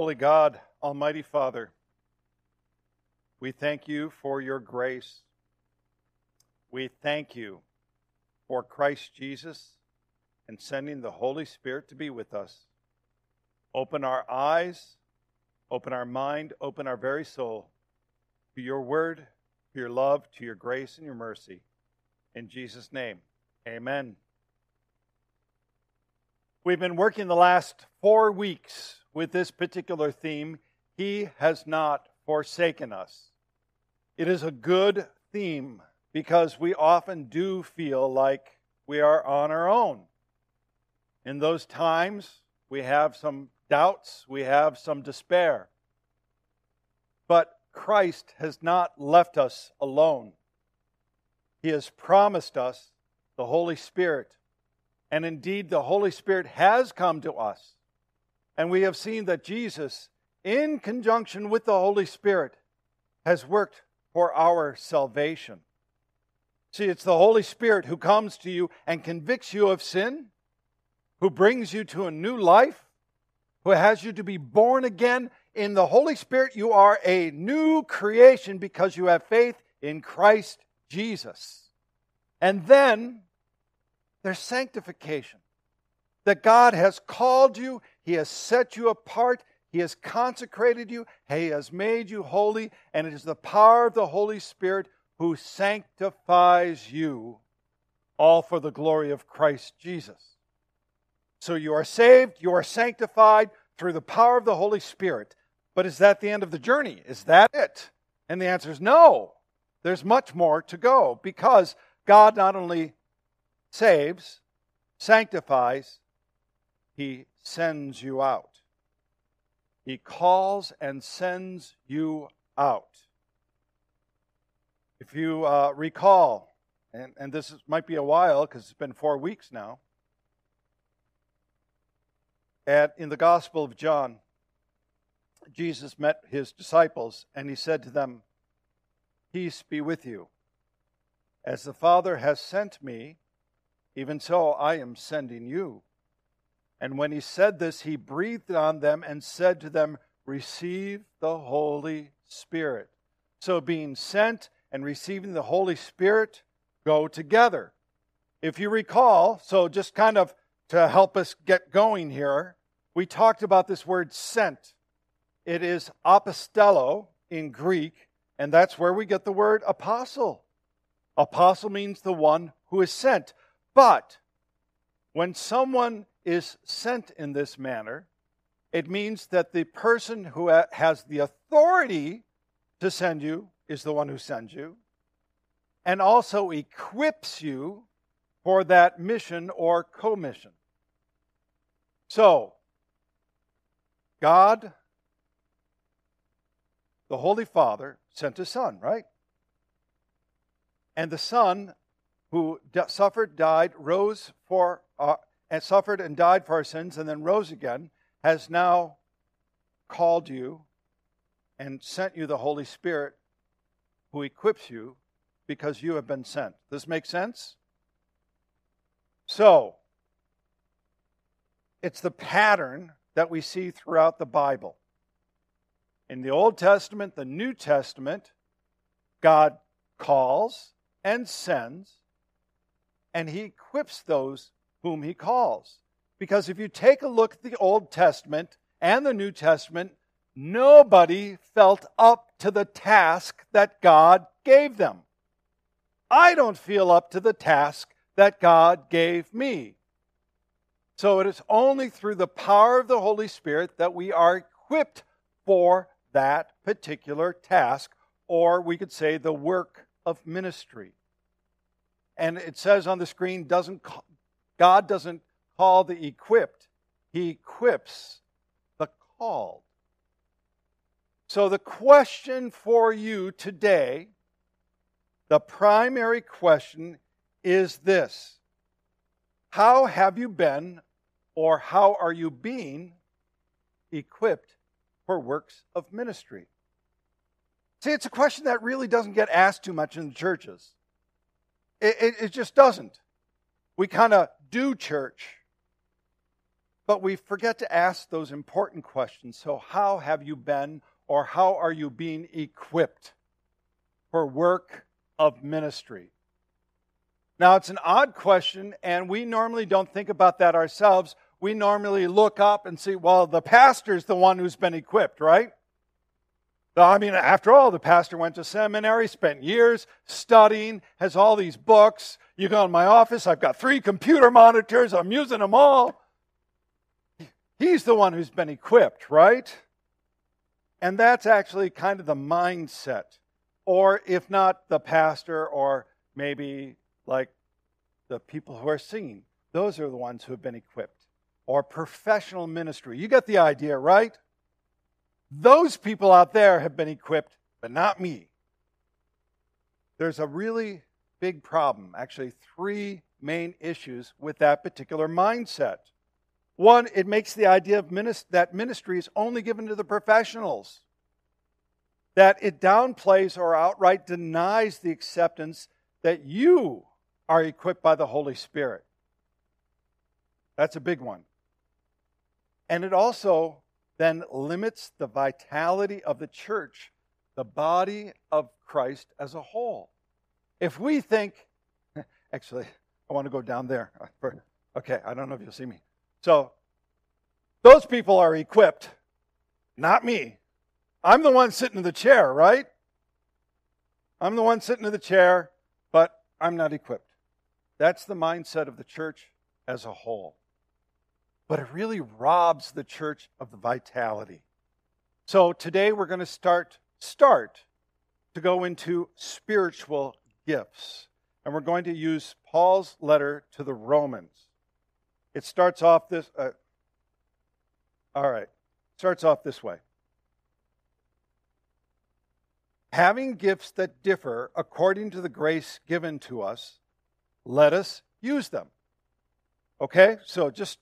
Holy God, Almighty Father, we thank you for your grace. We thank you for Christ Jesus and sending the Holy Spirit to be with us. Open our eyes, open our mind, open our very soul to your word, to your love, to your grace, and your mercy. In Jesus' name, amen. We've been working the last four weeks with this particular theme He has not forsaken us. It is a good theme because we often do feel like we are on our own. In those times, we have some doubts, we have some despair. But Christ has not left us alone. He has promised us the Holy Spirit and indeed, the Holy Spirit has come to us. And we have seen that Jesus, in conjunction with the Holy Spirit, has worked for our salvation. See, it's the Holy Spirit who comes to you and convicts you of sin, who brings you to a new life, who has you to be born again. In the Holy Spirit, you are a new creation because you have faith in Christ Jesus. And then there's sanctification. That God has called you, He has set you apart, He has consecrated you, He has made you holy, and it is the power of the Holy Spirit who sanctifies you, all for the glory of Christ Jesus. So you are saved, you are sanctified through the power of the Holy Spirit. But is that the end of the journey? Is that it? And the answer is no. There's much more to go because God not only saves, sanctifies, he sends you out. He calls and sends you out. If you uh, recall, and, and this is, might be a while because it's been four weeks now, at, in the Gospel of John, Jesus met his disciples and he said to them, Peace be with you. As the Father has sent me, even so, I am sending you. And when he said this, he breathed on them and said to them, Receive the Holy Spirit. So, being sent and receiving the Holy Spirit go together. If you recall, so just kind of to help us get going here, we talked about this word sent. It is apostello in Greek, and that's where we get the word apostle. Apostle means the one who is sent. But when someone is sent in this manner, it means that the person who has the authority to send you is the one who sends you and also equips you for that mission or commission. So, God, the Holy Father, sent His Son, right? And the Son who suffered, died, rose for, uh, and suffered and died for our sins, and then rose again, has now called you and sent you the Holy Spirit who equips you because you have been sent. This makes sense? So, it's the pattern that we see throughout the Bible. In the Old Testament, the New Testament, God calls and sends and he equips those whom he calls. Because if you take a look at the Old Testament and the New Testament, nobody felt up to the task that God gave them. I don't feel up to the task that God gave me. So it is only through the power of the Holy Spirit that we are equipped for that particular task, or we could say the work of ministry and it says on the screen doesn't God doesn't call the equipped, he equips the called. So the question for you today, the primary question is this. How have you been or how are you being equipped for works of ministry? See, it's a question that really doesn't get asked too much in the churches. It, it, it just doesn't. We kind of do church. but we forget to ask those important questions. So, how have you been, or how are you being equipped for work of ministry? Now, it's an odd question, and we normally don't think about that ourselves. We normally look up and see, well, the pastor's the one who's been equipped, right? I mean, after all, the pastor went to seminary, spent years studying, has all these books. You go in my office, I've got three computer monitors, I'm using them all. He's the one who's been equipped, right? And that's actually kind of the mindset. Or if not the pastor, or maybe like the people who are singing, those are the ones who have been equipped. Or professional ministry. You get the idea, right? Those people out there have been equipped, but not me. There's a really big problem, actually, three main issues with that particular mindset. One, it makes the idea of minist- that ministry is only given to the professionals, that it downplays or outright denies the acceptance that you are equipped by the Holy Spirit. That's a big one. And it also then limits the vitality of the church, the body of Christ as a whole. If we think, actually, I want to go down there. Okay, I don't know if you'll see me. So, those people are equipped, not me. I'm the one sitting in the chair, right? I'm the one sitting in the chair, but I'm not equipped. That's the mindset of the church as a whole but it really robs the church of the vitality. So today we're going to start start to go into spiritual gifts. And we're going to use Paul's letter to the Romans. It starts off this uh, All right. Starts off this way. Having gifts that differ according to the grace given to us, let us use them. Okay? So just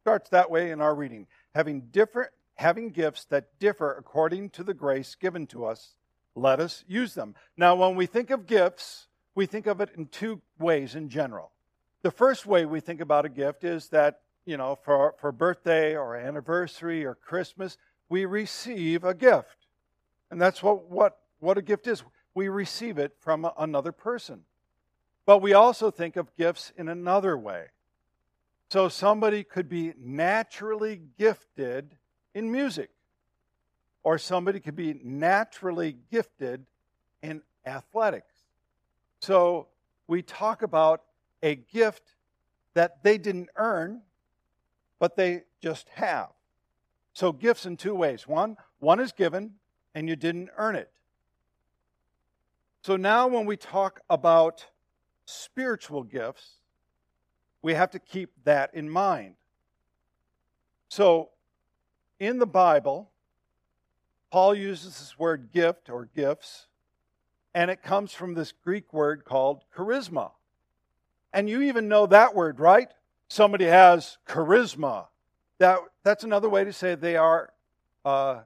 starts that way in our reading. Having different having gifts that differ according to the grace given to us, let us use them. Now, when we think of gifts, we think of it in two ways in general. The first way we think about a gift is that, you know, for, for birthday or anniversary or Christmas, we receive a gift. And that's what, what, what a gift is. We receive it from another person. But we also think of gifts in another way. So somebody could be naturally gifted in music, or somebody could be naturally gifted in athletics. So we talk about a gift that they didn't earn, but they just have. So gifts in two ways. One, one is given and you didn't earn it. So now when we talk about spiritual gifts, we have to keep that in mind. So, in the Bible, Paul uses this word gift or gifts, and it comes from this Greek word called charisma. And you even know that word, right? Somebody has charisma. That, that's another way to say they are, uh,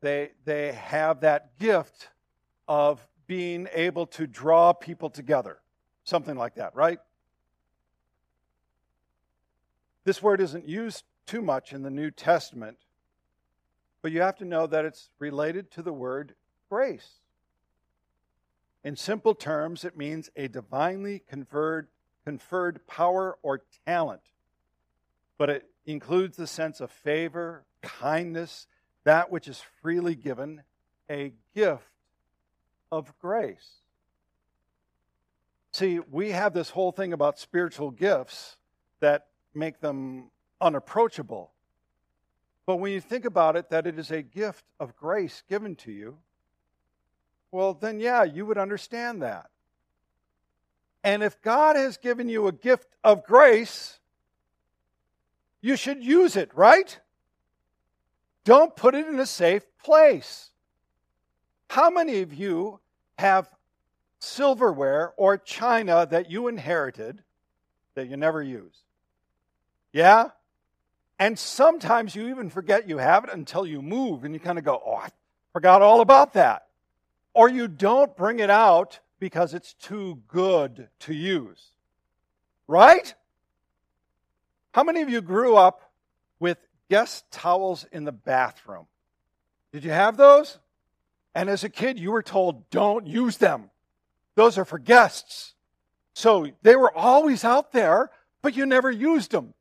they, they have that gift of being able to draw people together. Something like that, right? This word isn't used too much in the New Testament, but you have to know that it's related to the word grace. In simple terms, it means a divinely conferred, conferred power or talent, but it includes the sense of favor, kindness, that which is freely given, a gift of grace. See, we have this whole thing about spiritual gifts that make them unapproachable. But when you think about it, that it is a gift of grace given to you, well, then, yeah, you would understand that. And if God has given you a gift of grace, you should use it, right? Don't put it in a safe place. How many of you have silverware or china that you inherited that you never use? Yeah? And sometimes you even forget you have it until you move and you kind of go, oh, I forgot all about that. Or you don't bring it out because it's too good to use. Right? How many of you grew up with guest towels in the bathroom. Did you have those? And as a kid, you were told, don't use them. Those are for guests. So they were always out there, but you never used them.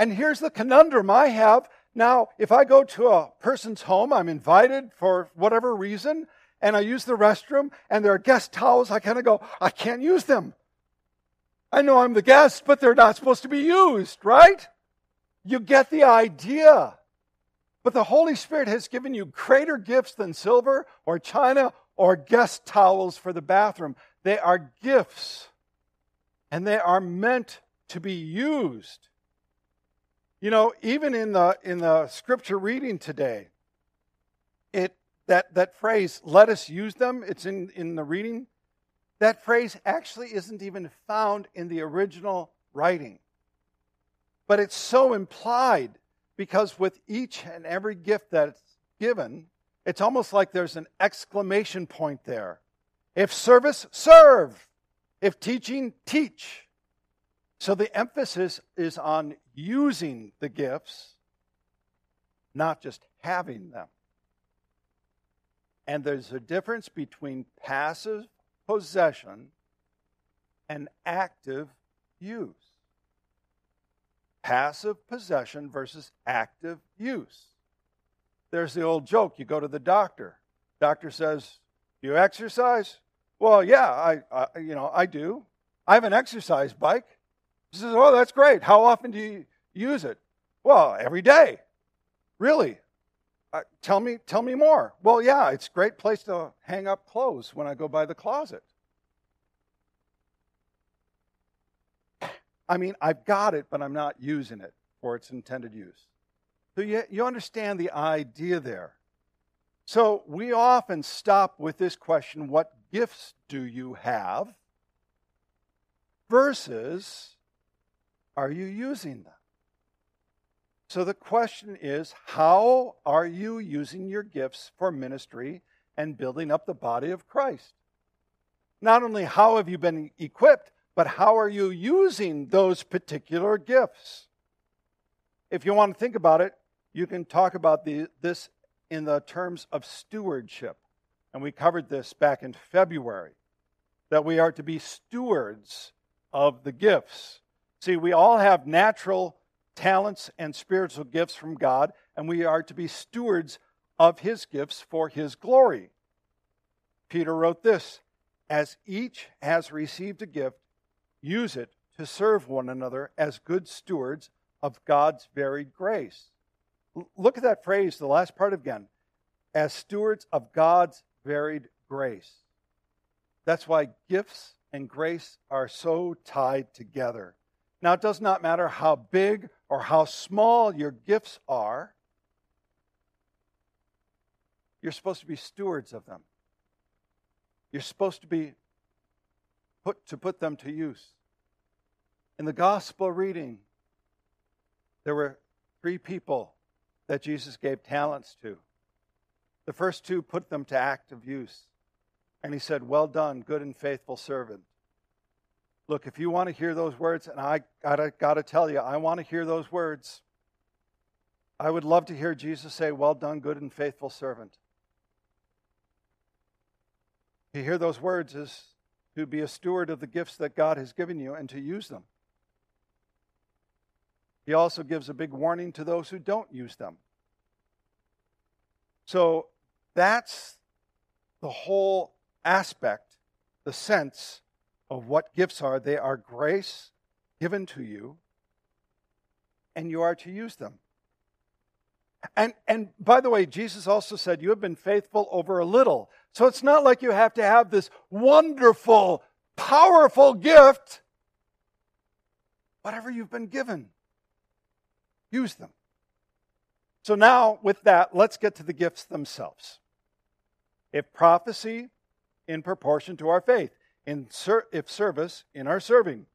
And here's the conundrum I have. Now, if I go to a person's home, I'm invited for whatever reason, and I use the restroom, and there are guest towels, I kind of go, I can't use them. I know I'm the guest, but they're not supposed to be used, right? You get the idea. But the Holy Spirit has given you greater gifts than silver or china or guest towels for the bathroom. They are gifts, and they are meant to be used. You know, even in the in the scripture reading today, it that that phrase "let us use them," it's in in the reading. That phrase actually isn't even found in the original writing. But it's so implied because with each and every gift that's given, it's almost like there's an exclamation point there. If service, serve. If teaching, teach. So the emphasis is on using the gifts, not just having them. And there's a difference between passive possession and active use passive possession versus active use. There's the old joke you go to the doctor. Doctor says, Do "You exercise?" Well, yeah, I, I you know, I do. I have an exercise bike. He says, "Oh, that's great. How often do you use it?" Well, every day. Really? Uh, tell me, tell me more. Well, yeah, it's a great place to hang up clothes when I go by the closet. I mean, I've got it, but I'm not using it for its intended use. So you, you understand the idea there. So we often stop with this question what gifts do you have? Versus, are you using them? So the question is how are you using your gifts for ministry and building up the body of Christ? Not only how have you been equipped, but how are you using those particular gifts? If you want to think about it, you can talk about the, this in the terms of stewardship. And we covered this back in February that we are to be stewards of the gifts. See, we all have natural talents and spiritual gifts from God, and we are to be stewards of His gifts for His glory. Peter wrote this As each has received a gift, use it to serve one another as good stewards of God's varied grace. Look at that phrase, the last part again. As stewards of God's varied grace. That's why gifts and grace are so tied together. Now, it does not matter how big or how small your gifts are, you're supposed to be stewards of them. You're supposed to be put to put them to use. In the gospel reading, there were three people that Jesus gave talents to. The first two put them to active use. And he said, Well done, good and faithful servant. Look, if you want to hear those words, and I gotta, gotta tell you, I want to hear those words. I would love to hear Jesus say, Well done, good and faithful servant. To hear those words is to be a steward of the gifts that God has given you and to use them. He also gives a big warning to those who don't use them. So that's the whole aspect, the sense of what gifts are. They are grace given to you, and you are to use them. And, and by the way, Jesus also said, You have been faithful over a little. So it's not like you have to have this wonderful, powerful gift. Whatever you've been given, use them. So now, with that, let's get to the gifts themselves. If prophecy, in proportion to our faith. In ser- if service, in our serving.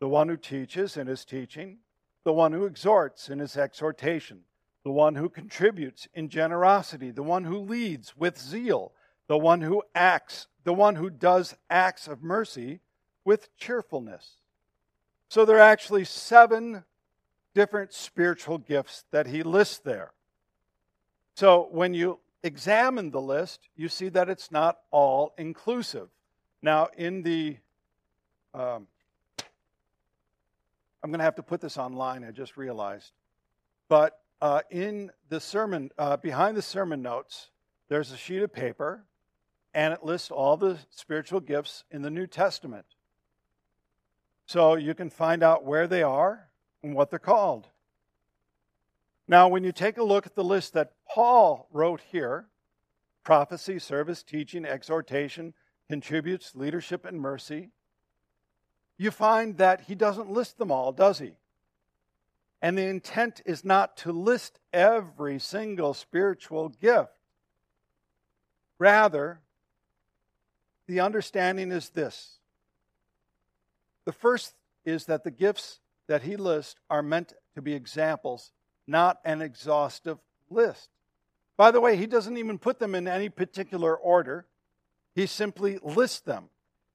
The one who teaches in his teaching. The one who exhorts in his exhortation. The one who contributes in generosity. The one who leads with zeal the one who acts, the one who does acts of mercy with cheerfulness. So there are actually seven different spiritual gifts that he lists there. So when you examine the list, you see that it's not all inclusive. Now, in the, um, I'm going to have to put this online, I just realized. But uh, in the sermon, uh, behind the sermon notes, there's a sheet of paper, and it lists all the spiritual gifts in the New Testament. So you can find out where they are and what they're called. Now, when you take a look at the list that Paul wrote here prophecy, service, teaching, exhortation, contributes, leadership, and mercy you find that he doesn't list them all, does he? And the intent is not to list every single spiritual gift. Rather, the understanding is this the first is that the gifts that he lists are meant to be examples, not an exhaustive list. By the way, he doesn't even put them in any particular order, he simply lists them.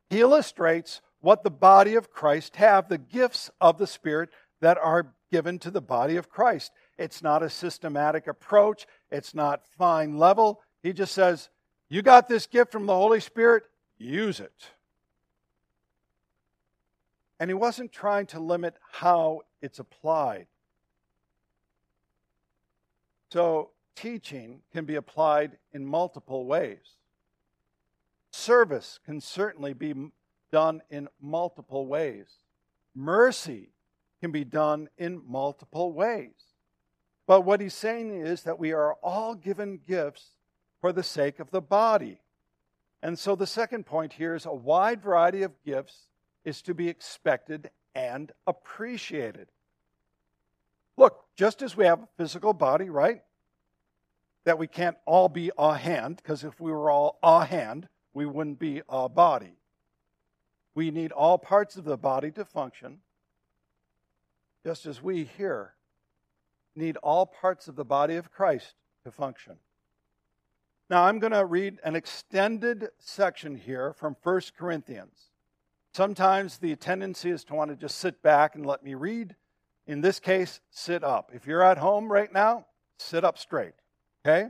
He illustrates what the body of Christ have, the gifts of the Spirit that are given to the body of Christ. It's not a systematic approach, it's not fine level. He just says, You got this gift from the Holy Spirit, use it. And he wasn't trying to limit how it's applied. So, teaching can be applied in multiple ways. Service can certainly be done in multiple ways. Mercy can be done in multiple ways. But what he's saying is that we are all given gifts for the sake of the body. And so the second point here is a wide variety of gifts is to be expected and appreciated. Look, just as we have a physical body, right? That we can't all be a hand, because if we were all a hand, we wouldn't be a body. We need all parts of the body to function, just as we here need all parts of the body of Christ to function. Now, I'm going to read an extended section here from 1 Corinthians. Sometimes the tendency is to want to just sit back and let me read. In this case, sit up. If you're at home right now, sit up straight. Okay?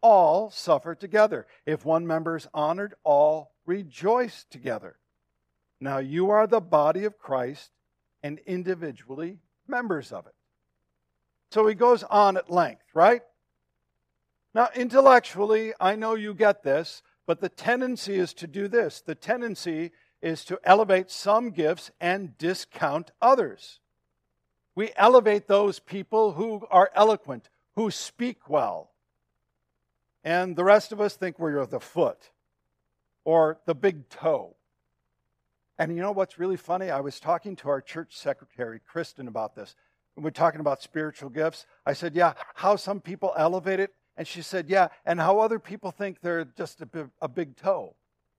all suffer together. If one member is honored, all rejoice together. Now you are the body of Christ and individually members of it. So he goes on at length, right? Now, intellectually, I know you get this, but the tendency is to do this. The tendency is to elevate some gifts and discount others. We elevate those people who are eloquent, who speak well, and the rest of us think we're the foot or the big toe. And you know what's really funny? I was talking to our church secretary, Kristen, about this. We're talking about spiritual gifts, I said, Yeah, how some people elevate it. And she said, Yeah, and how other people think they're just a, a big toe.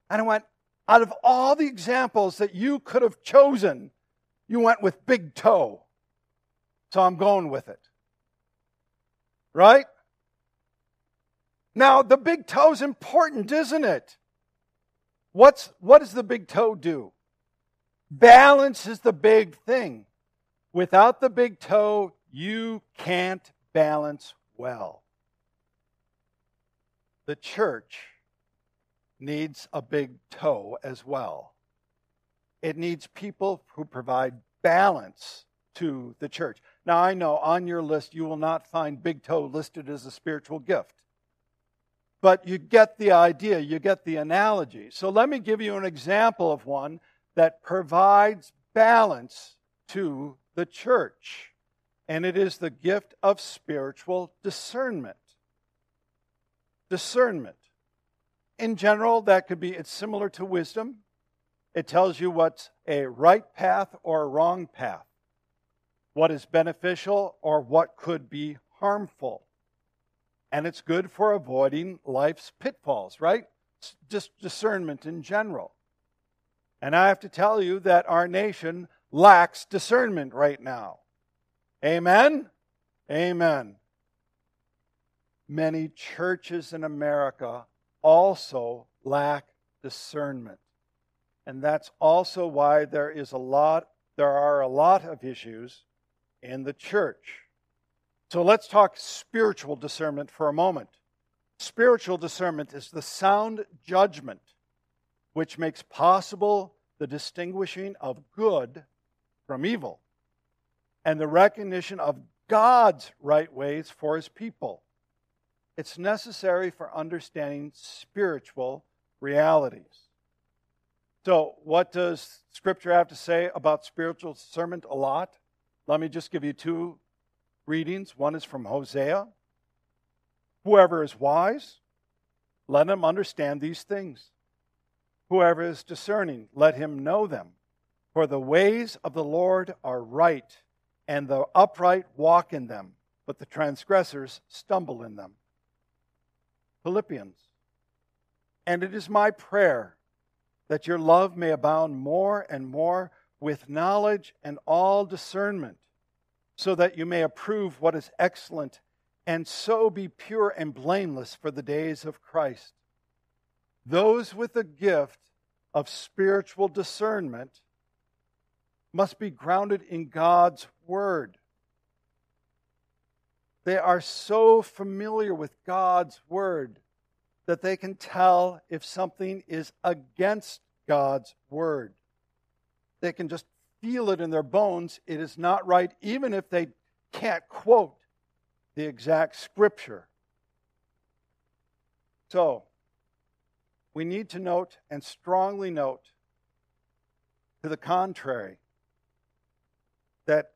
And I went, Out of all the examples that you could have chosen, you went with big toe. So I'm going with it. Right? Now, the big toe is important, isn't it? What's, what does the big toe do? Balance is the big thing. Without the big toe, you can't balance well. The church needs a big toe as well. It needs people who provide balance to the church. Now, I know on your list you will not find big toe listed as a spiritual gift. But you get the idea, you get the analogy. So let me give you an example of one that provides balance to the church. And it is the gift of spiritual discernment. Discernment. In general, that could be, it's similar to wisdom. It tells you what's a right path or a wrong path, what is beneficial or what could be harmful. And it's good for avoiding life's pitfalls, right? Just discernment in general. And I have to tell you that our nation lacks discernment right now. Amen? Amen. Many churches in America also lack discernment. And that's also why there is a lot there are a lot of issues in the church. So let's talk spiritual discernment for a moment. Spiritual discernment is the sound judgment which makes possible the distinguishing of good from evil and the recognition of God's right ways for his people. It's necessary for understanding spiritual realities. So, what does Scripture have to say about spiritual discernment? A lot. Let me just give you two readings. One is from Hosea. Whoever is wise, let him understand these things. Whoever is discerning, let him know them. For the ways of the Lord are right, and the upright walk in them, but the transgressors stumble in them. Philippians. And it is my prayer that your love may abound more and more with knowledge and all discernment so that you may approve what is excellent, and so be pure and blameless for the days of Christ. Those with the gift of spiritual discernment must be grounded in God's Word. They are so familiar with God's Word that they can tell if something is against God's Word. They can just feel it in their bones, it is not right, even if they can't quote the exact scripture. So, we need to note and strongly note, to the contrary, that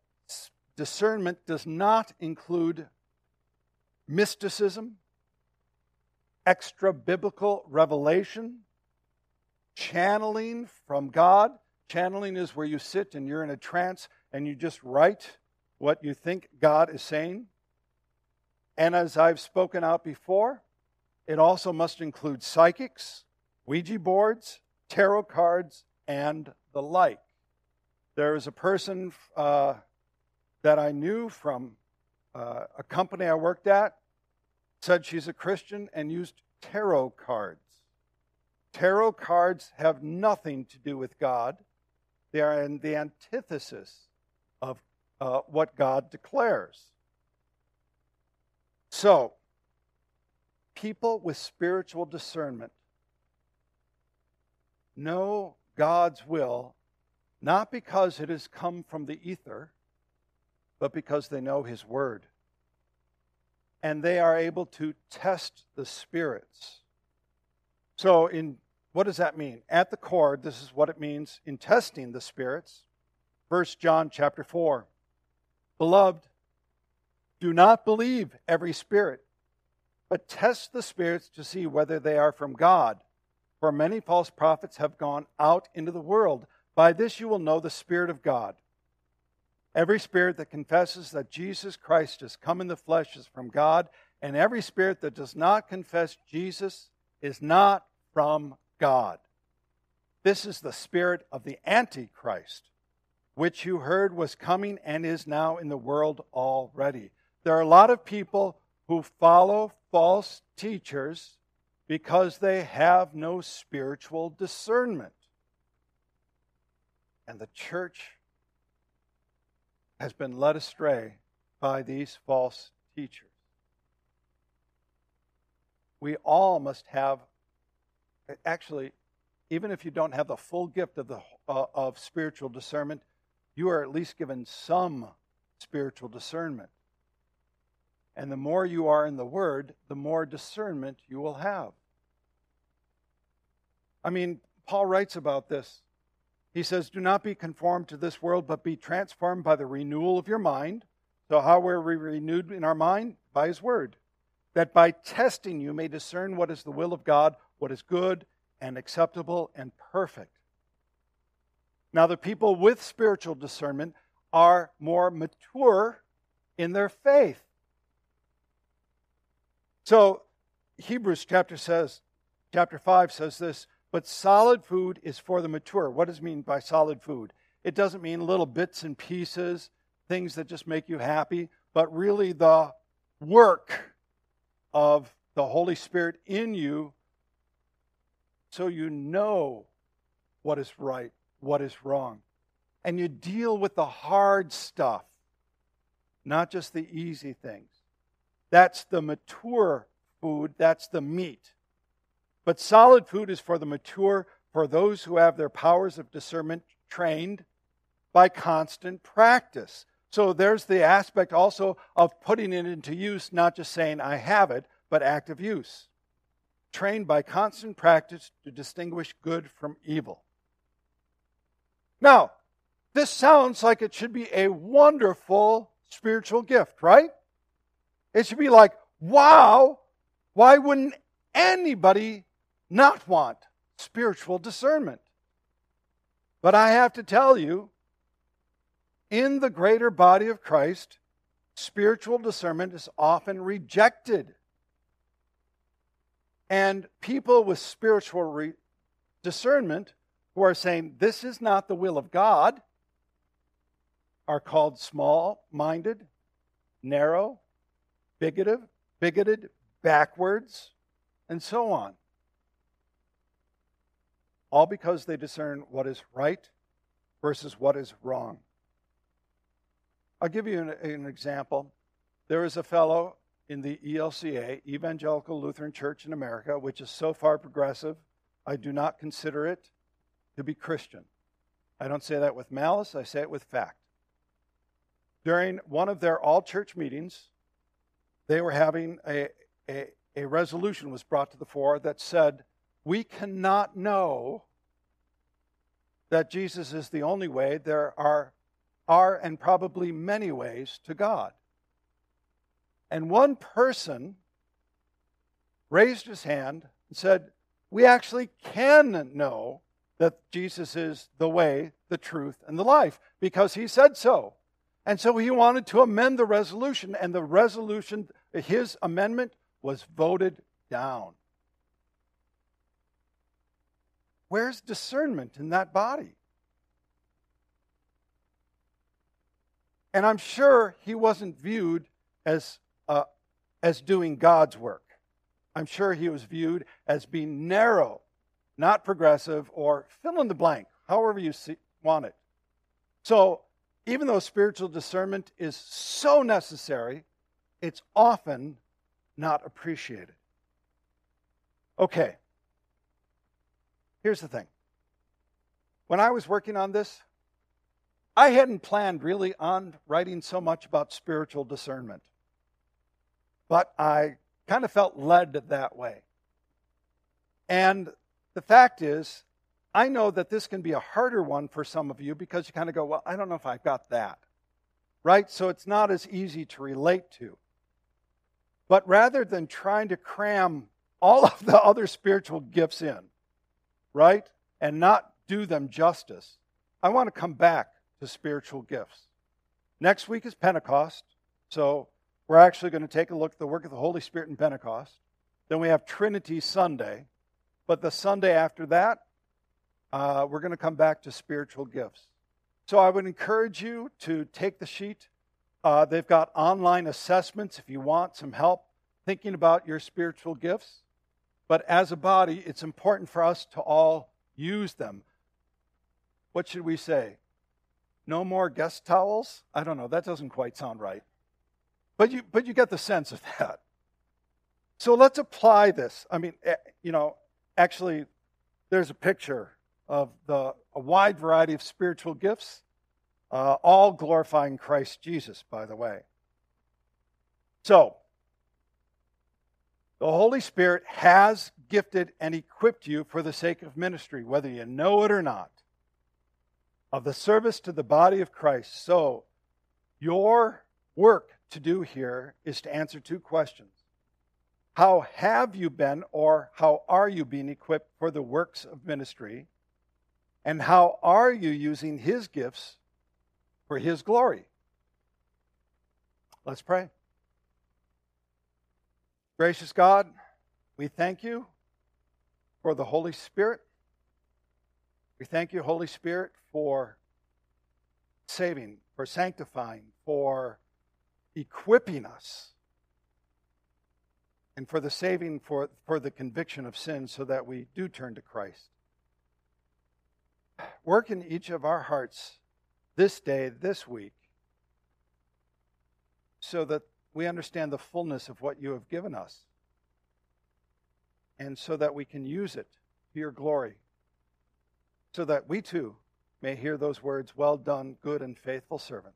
discernment does not include mysticism, extra biblical revelation, channeling from God. Channeling is where you sit and you're in a trance and you just write what you think God is saying. And as I've spoken out before, it also must include psychics, Ouija boards, tarot cards, and the like. There is a person uh, that I knew from uh, a company I worked at, said she's a Christian, and used tarot cards. Tarot cards have nothing to do with God. They are in the antithesis of uh, what God declares. So, people with spiritual discernment know God's will not because it has come from the ether, but because they know His Word. And they are able to test the spirits. So, in what does that mean? At the core, this is what it means in testing the spirits. 1 John chapter 4. Beloved, do not believe every spirit, but test the spirits to see whether they are from God. For many false prophets have gone out into the world. By this you will know the Spirit of God. Every spirit that confesses that Jesus Christ has come in the flesh is from God, and every spirit that does not confess Jesus is not from God. This is the spirit of the Antichrist, which you heard was coming and is now in the world already. There are a lot of people who follow false teachers because they have no spiritual discernment. And the church has been led astray by these false teachers. We all must have actually, even if you don't have the full gift of, the, uh, of spiritual discernment, you are at least given some spiritual discernment. And the more you are in the Word, the more discernment you will have. I mean, Paul writes about this. He says, Do not be conformed to this world, but be transformed by the renewal of your mind. So, how were we renewed in our mind? By His Word. That by testing you may discern what is the will of God, what is good and acceptable and perfect. Now, the people with spiritual discernment are more mature in their faith. So, Hebrews chapter says, chapter 5 says this, but solid food is for the mature. What does it mean by solid food? It doesn't mean little bits and pieces, things that just make you happy, but really the work of the Holy Spirit in you so you know what is right what is wrong. And you deal with the hard stuff, not just the easy things. That's the mature food, that's the meat. But solid food is for the mature, for those who have their powers of discernment trained by constant practice. So there's the aspect also of putting it into use, not just saying, I have it, but active use. Trained by constant practice to distinguish good from evil. Now, this sounds like it should be a wonderful spiritual gift, right? It should be like, wow, why wouldn't anybody not want spiritual discernment? But I have to tell you, in the greater body of Christ, spiritual discernment is often rejected. And people with spiritual re- discernment who are saying this is not the will of God are called small minded, narrow, bigoted, bigoted, backwards, and so on. All because they discern what is right versus what is wrong. I'll give you an, an example. There is a fellow in the ELCA, Evangelical Lutheran Church in America, which is so far progressive, I do not consider it to be Christian. I don't say that with malice, I say it with fact. During one of their all church meetings, they were having a, a, a resolution was brought to the fore that said, We cannot know that Jesus is the only way. There are, are and probably many ways to God. And one person raised his hand and said, We actually can know that Jesus is the way, the truth, and the life because he said so. And so he wanted to amend the resolution, and the resolution, his amendment, was voted down. Where's discernment in that body? And I'm sure he wasn't viewed as, as doing God's work. I'm sure he was viewed as being narrow not progressive, or fill in the blank, however you see, want it. So, even though spiritual discernment is so necessary, it's often not appreciated. Okay, here's the thing. When I was working on this, I hadn't planned really on writing so much about spiritual discernment, but I kind of felt led that way. And the fact is, I know that this can be a harder one for some of you because you kind of go, well, I don't know if I've got that. Right? So it's not as easy to relate to. But rather than trying to cram all of the other spiritual gifts in, right, and not do them justice, I want to come back to spiritual gifts. Next week is Pentecost, so we're actually going to take a look at the work of the Holy Spirit in Pentecost. Then we have Trinity Sunday. But the Sunday after that, uh, we're going to come back to spiritual gifts. So I would encourage you to take the sheet. Uh, they've got online assessments if you want some help thinking about your spiritual gifts. But as a body, it's important for us to all use them. What should we say? No more guest towels? I don't know. That doesn't quite sound right. But you, but you get the sense of that. So let's apply this. I mean, eh, you know, actually, there's a picture of the, a wide variety of spiritual gifts uh, all glorifying Christ Jesus, by the way. So, the Holy Spirit has gifted and equipped you for the sake of ministry, whether you know it or not, of the service to the body of Christ. So, your work to do here is to answer two questions. How have you been, or how are you being equipped for the works of ministry? And how are you using His gifts for His glory? Let's pray. Gracious God, we thank you for the Holy Spirit. We thank you, Holy Spirit, for saving, for sanctifying, for equipping us, and for the saving, for, for the conviction of sin, so that we do turn to Christ. Work in each of our hearts this day, this week, so that we understand the fullness of what you have given us, and so that we can use it to your glory, so that we too may hear those words, Well done, good and faithful servant.